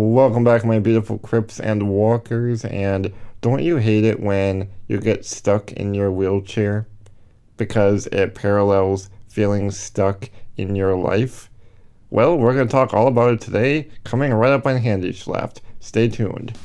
Welcome back, my beautiful Crips and Walkers. And don't you hate it when you get stuck in your wheelchair because it parallels feeling stuck in your life? Well, we're going to talk all about it today, coming right up on Handy Schlaft. Stay tuned.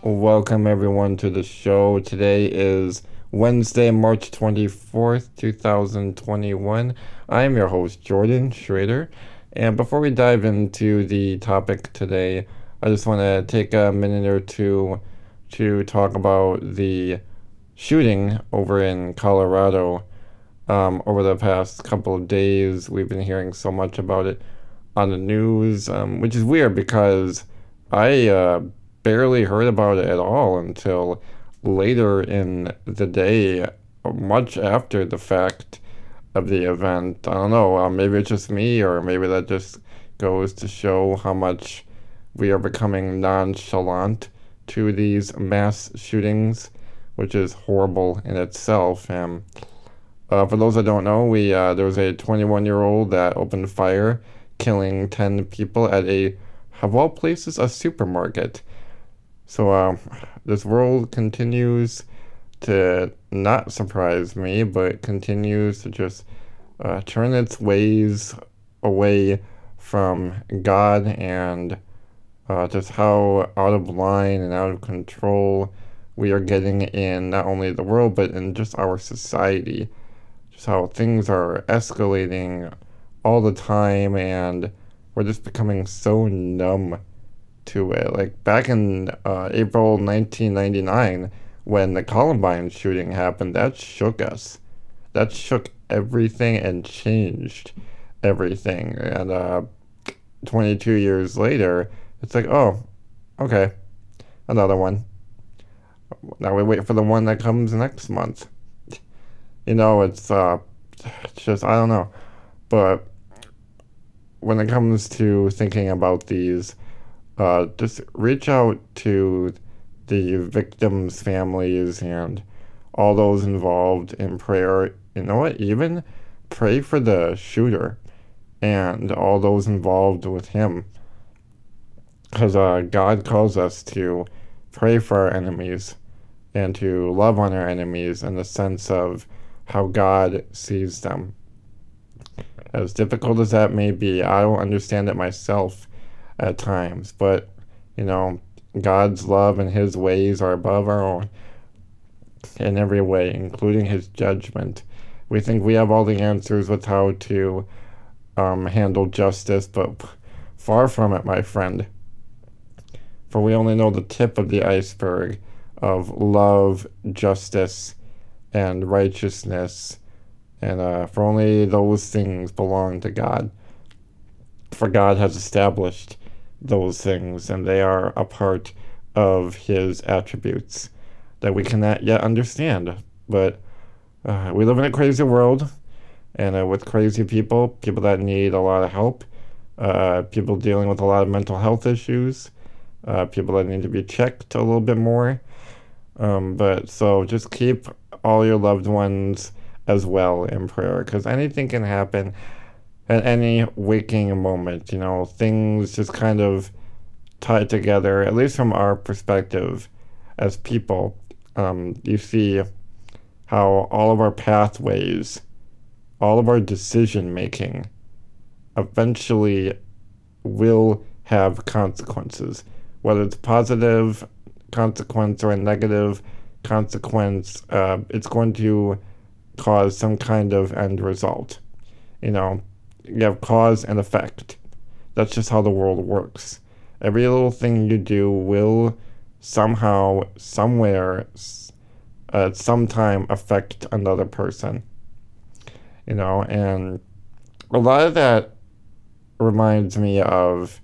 Welcome everyone to the show. Today is Wednesday, March 24th, 2021. I'm your host, Jordan Schrader. And before we dive into the topic today, I just want to take a minute or two to talk about the shooting over in Colorado. Um, over the past couple of days, we've been hearing so much about it on the news, um, which is weird because I uh, barely heard about it at all until later in the day, much after the fact of the event. I don't know, uh, maybe it's just me, or maybe that just goes to show how much we are becoming nonchalant to these mass shootings, which is horrible in itself. And uh, for those that don't know, we uh, there was a 21 year old that opened fire, killing 10 people at a, of all places, a supermarket. So uh, this world continues to not surprise me, but continues to just uh, turn its ways away from God and uh, just how out of line and out of control we are getting in not only the world but in just our society. Just how things are escalating all the time and we're just becoming so numb to it. Like back in uh, April 1999, when the Columbine shooting happened, that shook us. That shook everything and changed everything. And uh, 22 years later, it's like, oh, okay, another one. Now we wait for the one that comes next month. You know, it's uh, it's just I don't know, but when it comes to thinking about these uh, just reach out to the victims' families and all those involved in prayer. You know what? Even pray for the shooter and all those involved with him. Because uh, God calls us to pray for our enemies and to love on our enemies in the sense of how God sees them. As difficult as that may be, I don't understand it myself at times, but you know, God's love and his ways are above our own in every way, including his judgment. We think we have all the answers with how to um, handle justice, but far from it, my friend. For we only know the tip of the iceberg of love, justice, and righteousness, and uh, for only those things belong to God. For God has established those things, and they are a part of his attributes that we cannot yet understand. But uh, we live in a crazy world, and uh, with crazy people, people that need a lot of help, uh, people dealing with a lot of mental health issues, uh, people that need to be checked a little bit more. Um, but so just keep all your loved ones as well in prayer because anything can happen at any waking moment. You know, things just kind of tie together, at least from our perspective as people. Um, you see how all of our pathways, all of our decision making eventually will have consequences, whether it's positive consequence or a negative consequence, uh, it's going to cause some kind of end result. You know, you have cause and effect. That's just how the world works. Every little thing you do will somehow, somewhere, at some time affect another person. You know, and a lot of that reminds me of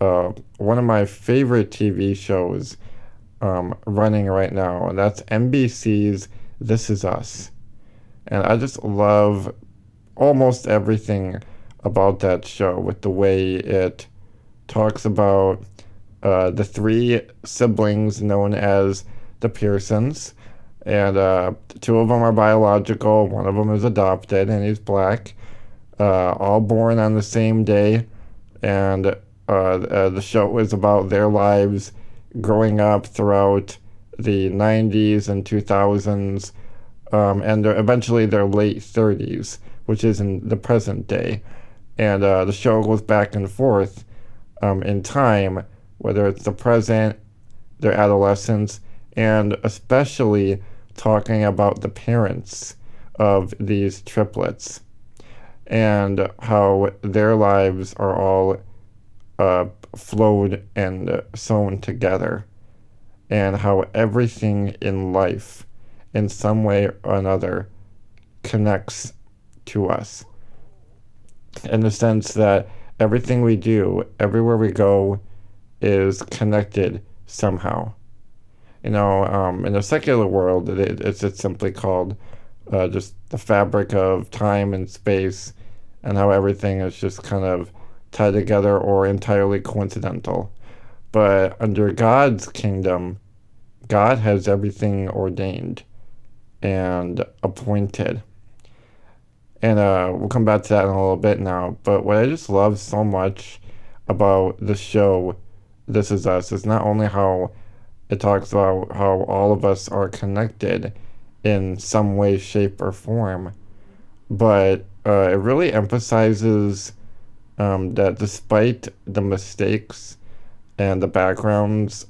uh, one of my favorite TV shows um, running right now, and that's NBC's This Is Us. And I just love almost everything about that show with the way it talks about uh, the three siblings known as the Pearsons and uh, two of them are biological. One of them is adopted, and he's black. Uh, all born on the same day, and uh, uh, the show is about their lives growing up throughout the 90s and 2000s, um, and eventually their late 30s, which is in the present day. And uh, the show goes back and forth um, in time, whether it's the present, their adolescence, and especially talking about the parents of these triplets and how their lives are all uh, flowed and sewn together, and how everything in life, in some way or another, connects to us. In the sense that everything we do, everywhere we go, is connected somehow. You know, um, in the secular world, it, it's just simply called uh, just the fabric of time and space, and how everything is just kind of tied together or entirely coincidental. But under God's kingdom, God has everything ordained and appointed. And uh, we'll come back to that in a little bit now. But what I just love so much about the show, This Is Us, is not only how it talks about how all of us are connected in some way, shape, or form, but uh, it really emphasizes um, that despite the mistakes and the backgrounds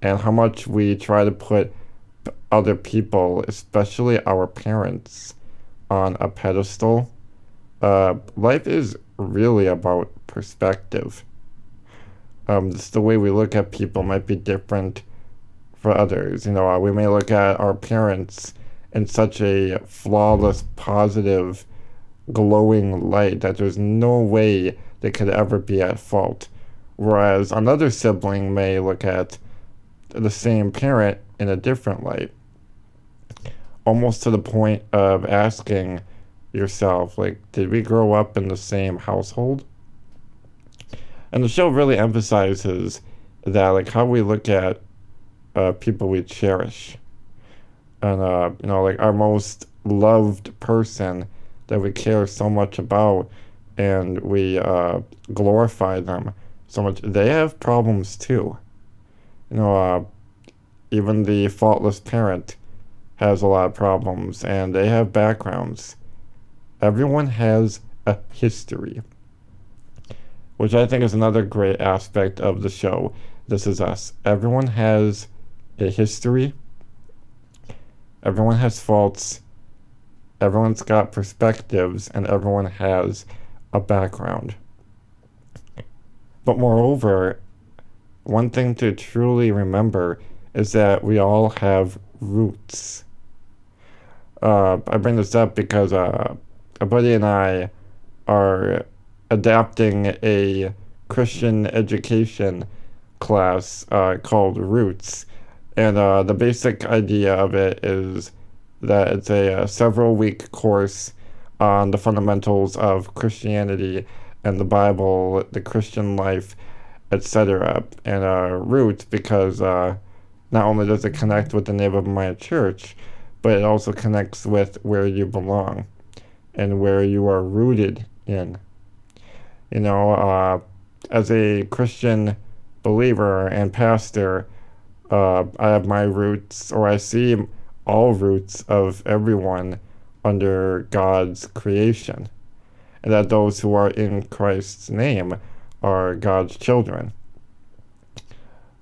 and how much we try to put other people, especially our parents, on a pedestal, uh, life is really about perspective. Um, just the way we look at people might be different for others. You know, uh, we may look at our parents in such a flawless, positive, glowing light that there's no way they could ever be at fault. Whereas another sibling may look at the same parent in a different light. Almost to the point of asking yourself, like, did we grow up in the same household? And the show really emphasizes that, like, how we look at uh, people we cherish. And, uh, you know, like our most loved person that we care so much about and we uh, glorify them so much, they have problems too. You know, uh, even the faultless parent has a lot of problems and they have backgrounds. Everyone has a history, which I think is another great aspect of the show. This is us. Everyone has a history, everyone has faults, everyone's got perspectives and everyone has a background. But moreover, one thing to truly remember is that we all have roots. Uh, I bring this up because uh, a buddy and I are adapting a Christian education class uh, called Roots. And uh, the basic idea of it is that it's a, a several week course on the fundamentals of Christianity and the Bible, the Christian life, etc. And uh, roots because uh, not only does it connect with the name of my church, but it also connects with where you belong and where you are rooted in. You know, uh, as a Christian believer and pastor, uh, I have my roots, or I see all roots of everyone under God's creation, and that those who are in Christ's name are God's children.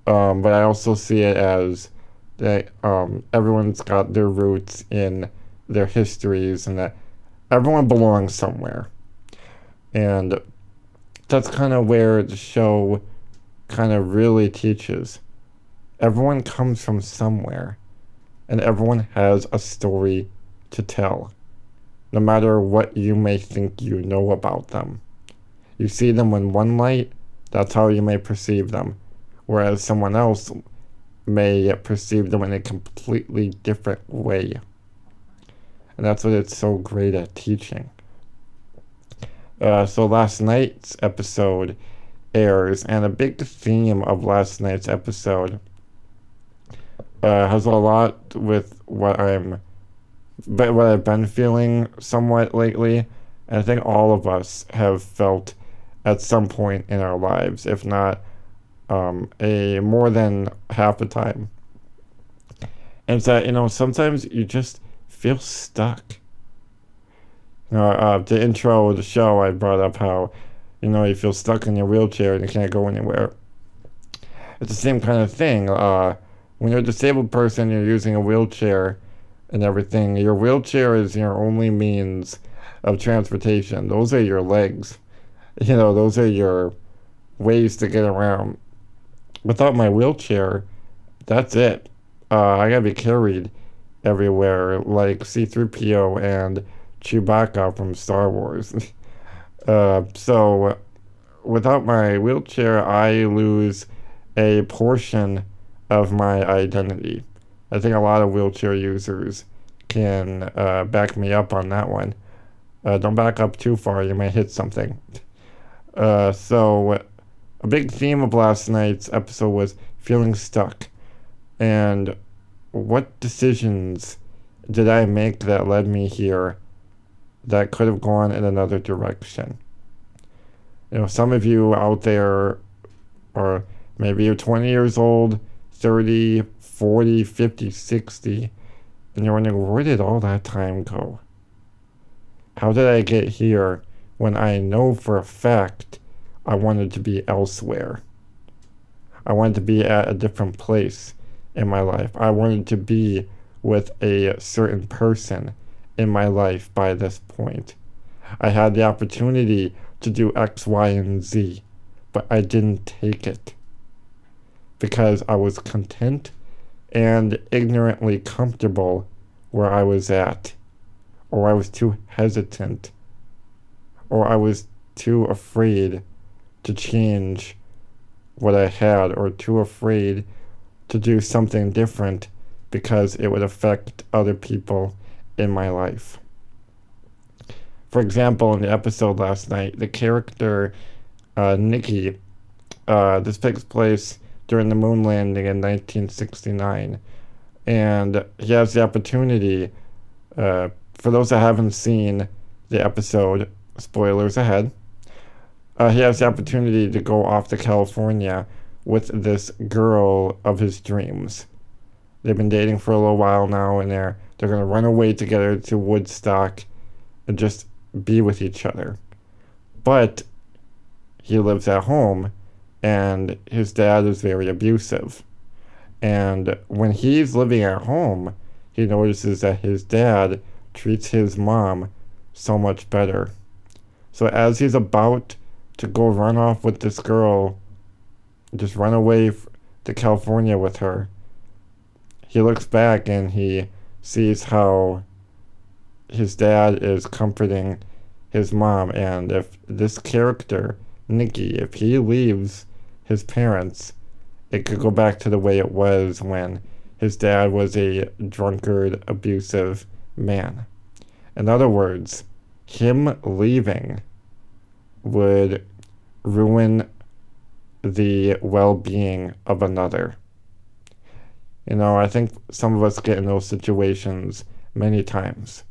Um, but I also see it as that um, everyone's got their roots in their histories, and that everyone belongs somewhere. And that's kind of where the show kind of really teaches. Everyone comes from somewhere and everyone has a story to tell, no matter what you may think you know about them. You see them in one light, that's how you may perceive them, whereas someone else may perceive them in a completely different way. And that's what it's so great at teaching. Uh, so last night's episode airs, and a big theme of last night's episode uh, has a lot with what I'm, but what I've been feeling somewhat lately. And I think all of us have felt at some point in our lives, if not um, a more than half the time. And that, you know, sometimes you just feel stuck. You know, uh, the intro of the show, I brought up how, you know, you feel stuck in your wheelchair and you can't go anywhere. It's the same kind of thing. Uh, when you're a disabled person, you're using a wheelchair and everything. Your wheelchair is your only means of transportation. Those are your legs. You know, those are your ways to get around. Without my wheelchair, that's it. Uh, I gotta be carried everywhere, like C3PO and Chewbacca from Star Wars. uh, so, without my wheelchair, I lose a portion of my identity. I think a lot of wheelchair users can uh, back me up on that one. Uh, don't back up too far, you might hit something. Uh, so, a big theme of last night's episode was feeling stuck. And what decisions did I make that led me here that could have gone in another direction? You know, some of you out there are maybe you're 20 years old, 30, 40, 50, 60, and you're wondering, where did all that time go? How did I get here when I know for a fact I wanted to be elsewhere? I wanted to be at a different place in my life. I wanted to be with a certain person in my life by this point. I had the opportunity to do X, Y, and Z, but I didn't take it because I was content and ignorantly comfortable where I was at, or I was too hesitant, or I was too afraid to change what I had, or too afraid to do something different because it would affect other people in my life. For example, in the episode last night, the character uh, Nicky, uh, this takes place during the moon landing in 1969, and he has the opportunity. Uh, for those that haven't seen the episode, spoilers ahead. Uh, he has the opportunity to go off to California with this girl of his dreams. They've been dating for a little while now, and they're they're gonna run away together to Woodstock and just be with each other. But he lives at home, and his dad is very abusive. And when he's living at home, he notices that his dad treats his mom so much better. So as he's about to go run off with this girl just run away f- to California with her. He looks back and he sees how his dad is comforting his mom. And if this character, Nicky, if he leaves his parents, it could go back to the way it was when his dad was a drunkard, abusive man. In other words, him leaving would ruin the well being of another. You know, I think some of us get in those situations many times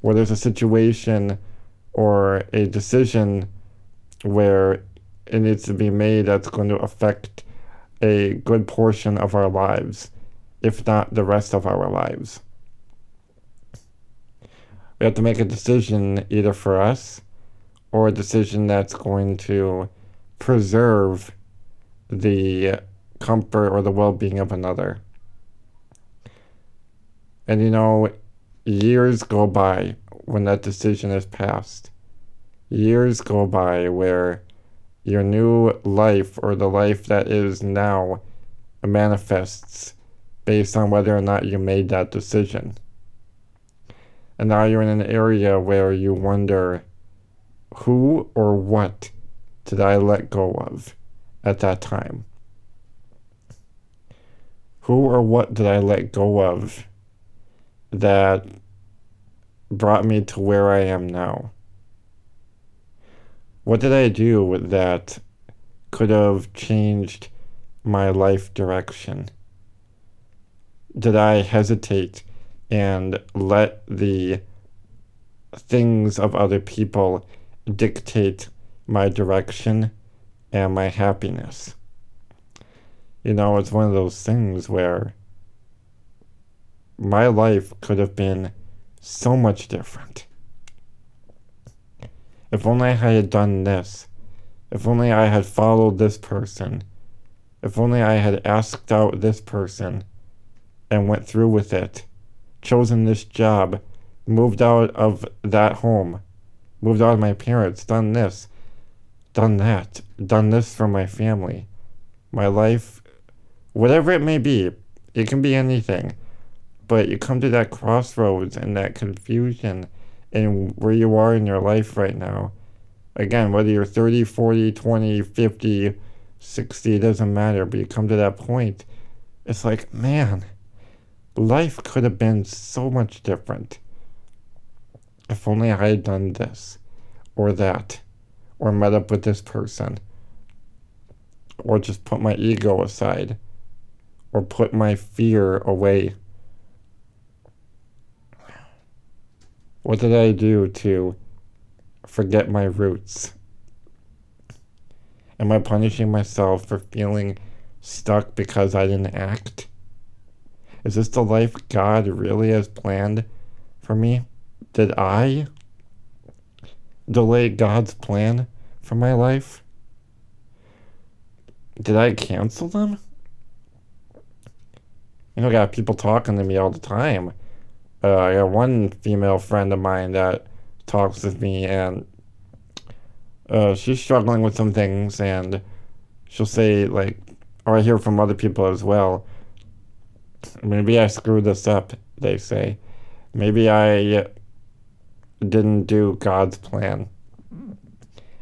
where there's a situation or a decision where it needs to be made that's going to affect a good portion of our lives, if not the rest of our lives. We have to make a decision either for us or a decision that's going to preserve the comfort or the well being of another. And you know, years go by when that decision is passed. Years go by where your new life or the life that is now manifests based on whether or not you made that decision. And now you're in an area where you wonder who or what did I let go of at that time? Who or what did I let go of that brought me to where I am now? What did I do that could have changed my life direction? did I hesitate and let the things of other people dictate my direction and my happiness? You know, it's one of those things where my life could have been so much different. If only I had done this. If only I had followed this person. If only I had asked out this person and went through with it, chosen this job, moved out of that home, moved out of my parents, done this, done that, done this for my family. My life, whatever it may be, it can be anything. But you come to that crossroads and that confusion and where you are in your life right now. Again, whether you're 30, 40, 20, 50, 60, it doesn't matter. But you come to that point, it's like, man, life could have been so much different if only I had done this or that or met up with this person or just put my ego aside or put my fear away. What did I do to forget my roots? Am I punishing myself for feeling stuck because I didn't act? Is this the life God really has planned for me? Did I delay God's plan for my life? Did I cancel them? You know, I got people talking to me all the time. Uh, I got one female friend of mine that talks with me, and uh, she's struggling with some things, and she'll say, like, or I hear from other people as well, Maybe I screwed this up, they say. Maybe I didn't do God's plan.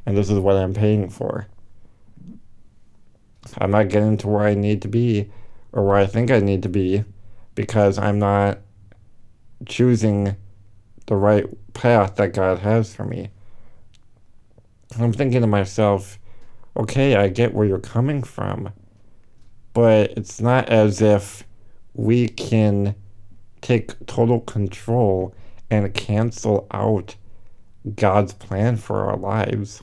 And this is what I'm paying for. I'm not getting to where I need to be or where I think I need to be because I'm not choosing the right path that God has for me. I'm thinking to myself, okay, I get where you're coming from, but it's not as if we can take total control and cancel out God's plan for our lives.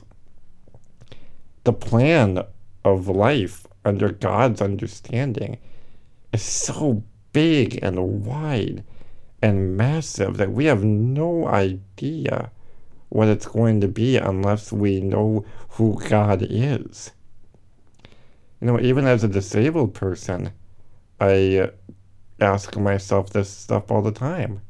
The plan of life under God's understanding is so big and wide and massive that we have no idea what it's going to be unless we know who God is. You know, even as a disabled person, I ask myself this stuff all the time.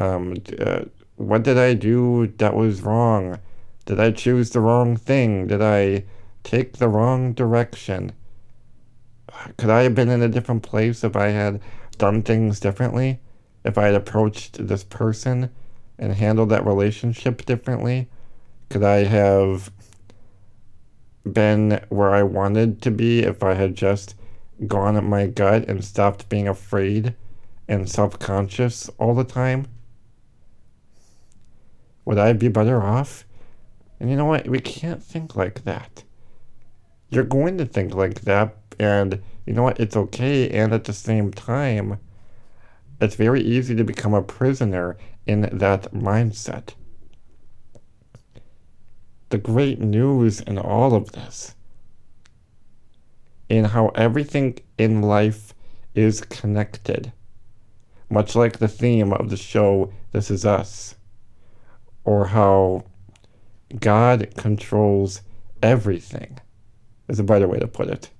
Um, uh, what did I do that was wrong? Did I choose the wrong thing? Did I take the wrong direction? Could I have been in a different place if I had done things differently? If I had approached this person and handled that relationship differently? Could I have been where I wanted to be if I had just gone at my gut and stopped being afraid and self conscious all the time? Would I be better off? And you know what? We can't think like that. You're going to think like that, and you know what? It's okay, and at the same time, it's very easy to become a prisoner in that mindset. The great news in all of this in how everything in life is connected, much like the theme of the show This Is Us, or how God controls everything, is a better way to put it.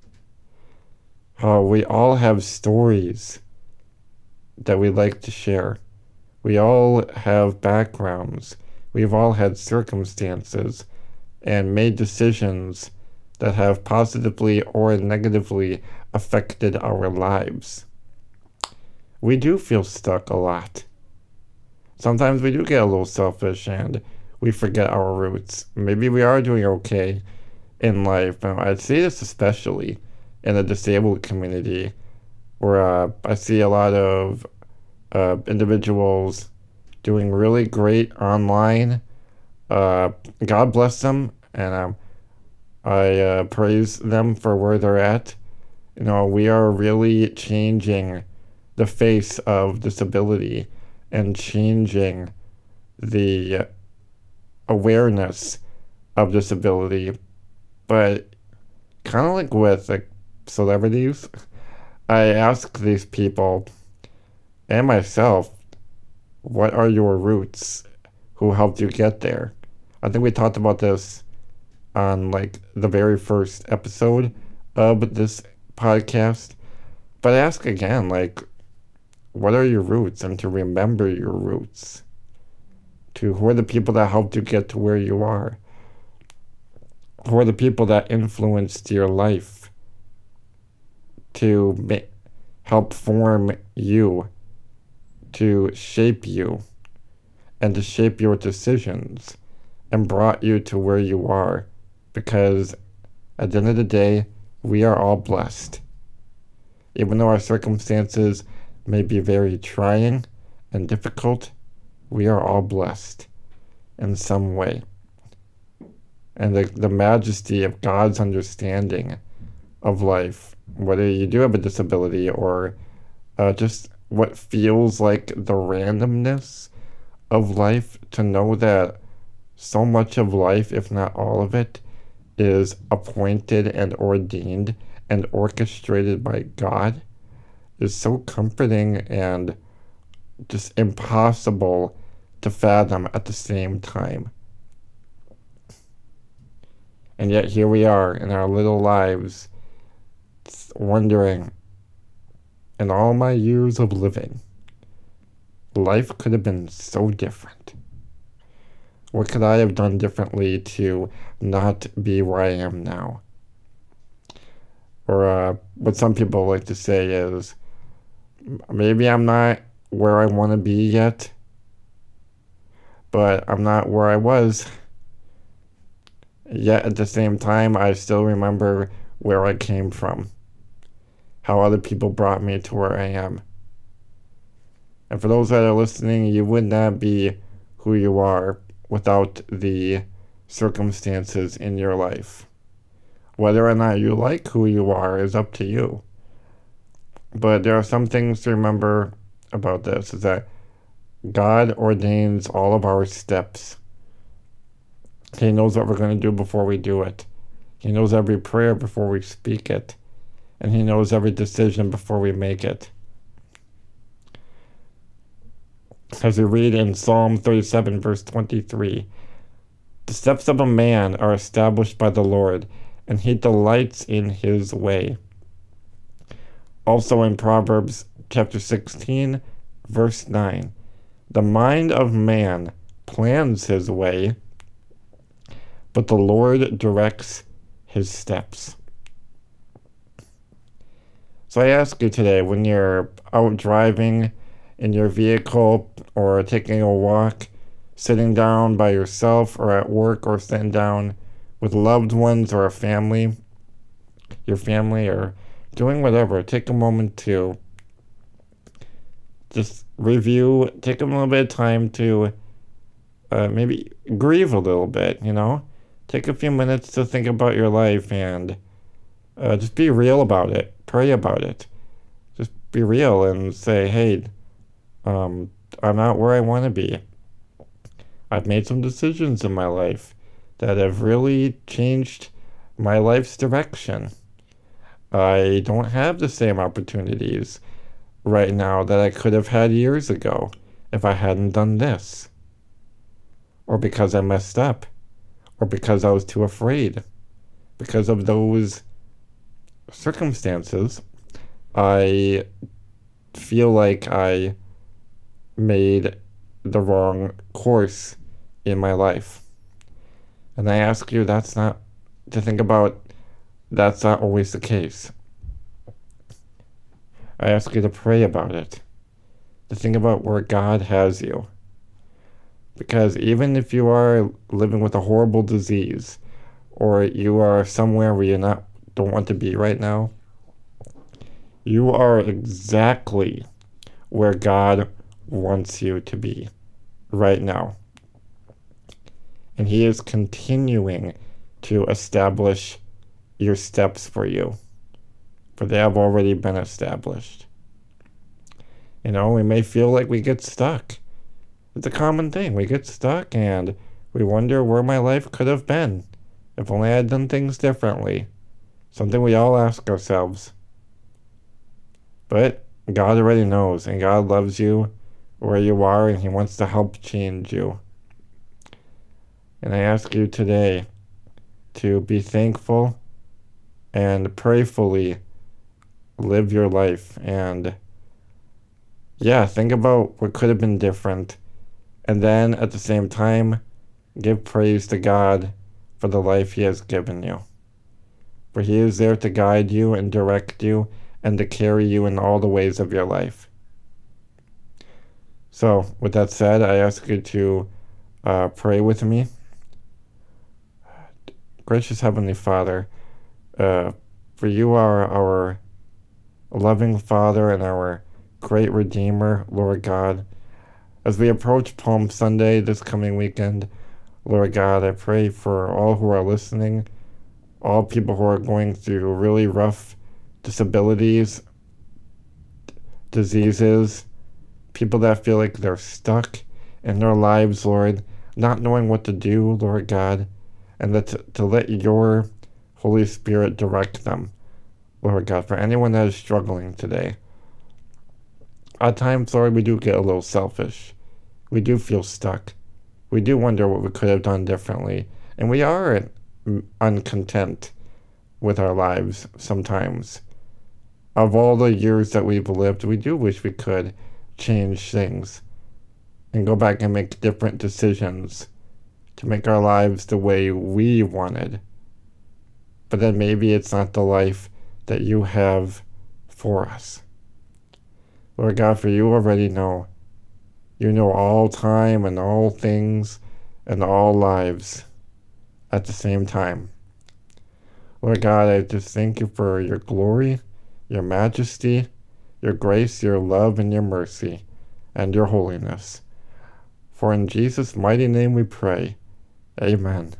How we all have stories that we like to share. We all have backgrounds. We've all had circumstances and made decisions that have positively or negatively affected our lives. We do feel stuck a lot. Sometimes we do get a little selfish and we forget our roots. Maybe we are doing okay in life. I'd say this especially in the disabled community, where uh, I see a lot of uh, individuals doing really great online. Uh, God bless them, and um, I uh, praise them for where they're at. You know, we are really changing the face of disability and changing the awareness of disability. But kind of like with like celebrities, I ask these people and myself, what are your roots? Who helped you get there? I think we talked about this on like the very first episode of this podcast. But ask again, like, what are your roots? And to remember your roots. To who are the people that helped you get to where you are? Who are the people that influenced your life to ma- help form you, to shape you, and to shape your decisions, and brought you to where you are? Because at the end of the day, we are all blessed. Even though our circumstances may be very trying and difficult, we are all blessed in some way. And the, the majesty of God's understanding of life, whether you do have a disability or uh, just what feels like the randomness of life, to know that so much of life, if not all of it, is appointed and ordained and orchestrated by God is so comforting and just impossible to fathom at the same time. And yet here we are in our little lives wondering in all my years of living, life could have been so different. What could I have done differently to not be where I am now? Or uh, what some people like to say is, maybe I'm not where I want to be yet, but I'm not where I was. Yet at the same time, I still remember where I came from, how other people brought me to where I am. And for those that are listening, you would not be who you are without the circumstances in your life. Whether or not you like who you are is up to you. But there are some things to remember about this is that God ordains all of our steps. He knows what we're going to do before we do it. He knows every prayer before we speak it. And He knows every decision before we make it. as we read in Psalm 37, verse 23. The steps of a man are established by the Lord, and he delights in his way. Also in Proverbs chapter 16, verse 9. The mind of man plans his way, but the Lord directs his steps. So I ask you today when you're out driving, in your vehicle or taking a walk, sitting down by yourself or at work or sitting down with loved ones or a family, your family, or doing whatever, take a moment to just review, take a little bit of time to uh, maybe grieve a little bit, you know? Take a few minutes to think about your life and uh, just be real about it. Pray about it. Just be real and say, hey, um, I'm not where I want to be. I've made some decisions in my life that have really changed my life's direction. I don't have the same opportunities right now that I could have had years ago if I hadn't done this. Or because I messed up. Or because I was too afraid. Because of those circumstances, I feel like I made the wrong course in my life. And I ask you that's not to think about that's not always the case. I ask you to pray about it, to think about where God has you. Because even if you are living with a horrible disease, or you are somewhere where you not don't want to be right now, you are exactly where God wants you to be right now. And He is continuing to establish your steps for you, for they have already been established. You know, we may feel like we get stuck. It's a common thing. We get stuck and we wonder where my life could have been if only I had done things differently. Something we all ask ourselves. But God already knows, and God loves you where you are, and He wants to help change you. And I ask you today to be thankful and prayerfully live your life. And yeah, think about what could have been different. And then at the same time, give praise to God for the life He has given you. For He is there to guide you and direct you and to carry you in all the ways of your life. So, with that said, I ask you to uh, pray with me. Gracious Heavenly Father, uh, for you are our loving Father and our great Redeemer, Lord God. As we approach Palm Sunday this coming weekend, Lord God, I pray for all who are listening, all people who are going through really rough disabilities, diseases, people that feel like they're stuck in their lives, Lord, not knowing what to do, Lord God, and that to, to let your Holy Spirit direct them, Lord God, for anyone that is struggling today. At times, Lord, we do get a little selfish. We do feel stuck. We do wonder what we could have done differently. And we are mm, uncontent with our lives sometimes of all the years that we've lived, we do wish we could change things and go back and make different decisions to make our lives the way we wanted. But then maybe it's not the life that you have for us. Lord God, for you already know. You know all time and all things and all lives at the same time. Lord God, I just thank you for your glory your majesty, your grace, your love, and your mercy, and your holiness. For in Jesus' mighty name we pray. Amen.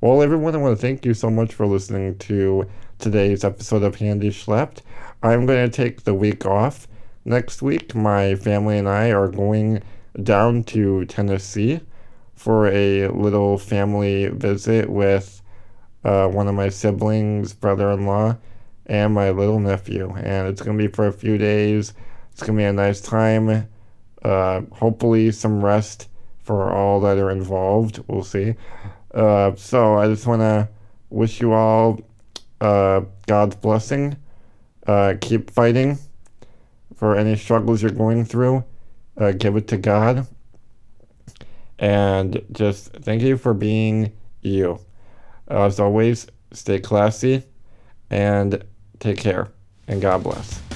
Well, everyone, I want to thank you so much for listening to today's episode of Handy Schlepped. I'm going to take the week off. Next week, my family and I are going down to Tennessee for a little family visit with uh, one of my siblings, brother in law, and my little nephew. And it's going to be for a few days. It's going to be a nice time. Uh, hopefully, some rest for all that are involved. We'll see. Uh, so, I just want to wish you all uh, God's blessing. Uh, keep fighting for any struggles you're going through. Uh, give it to God. And just thank you for being you. As always, stay classy and Take care and God bless.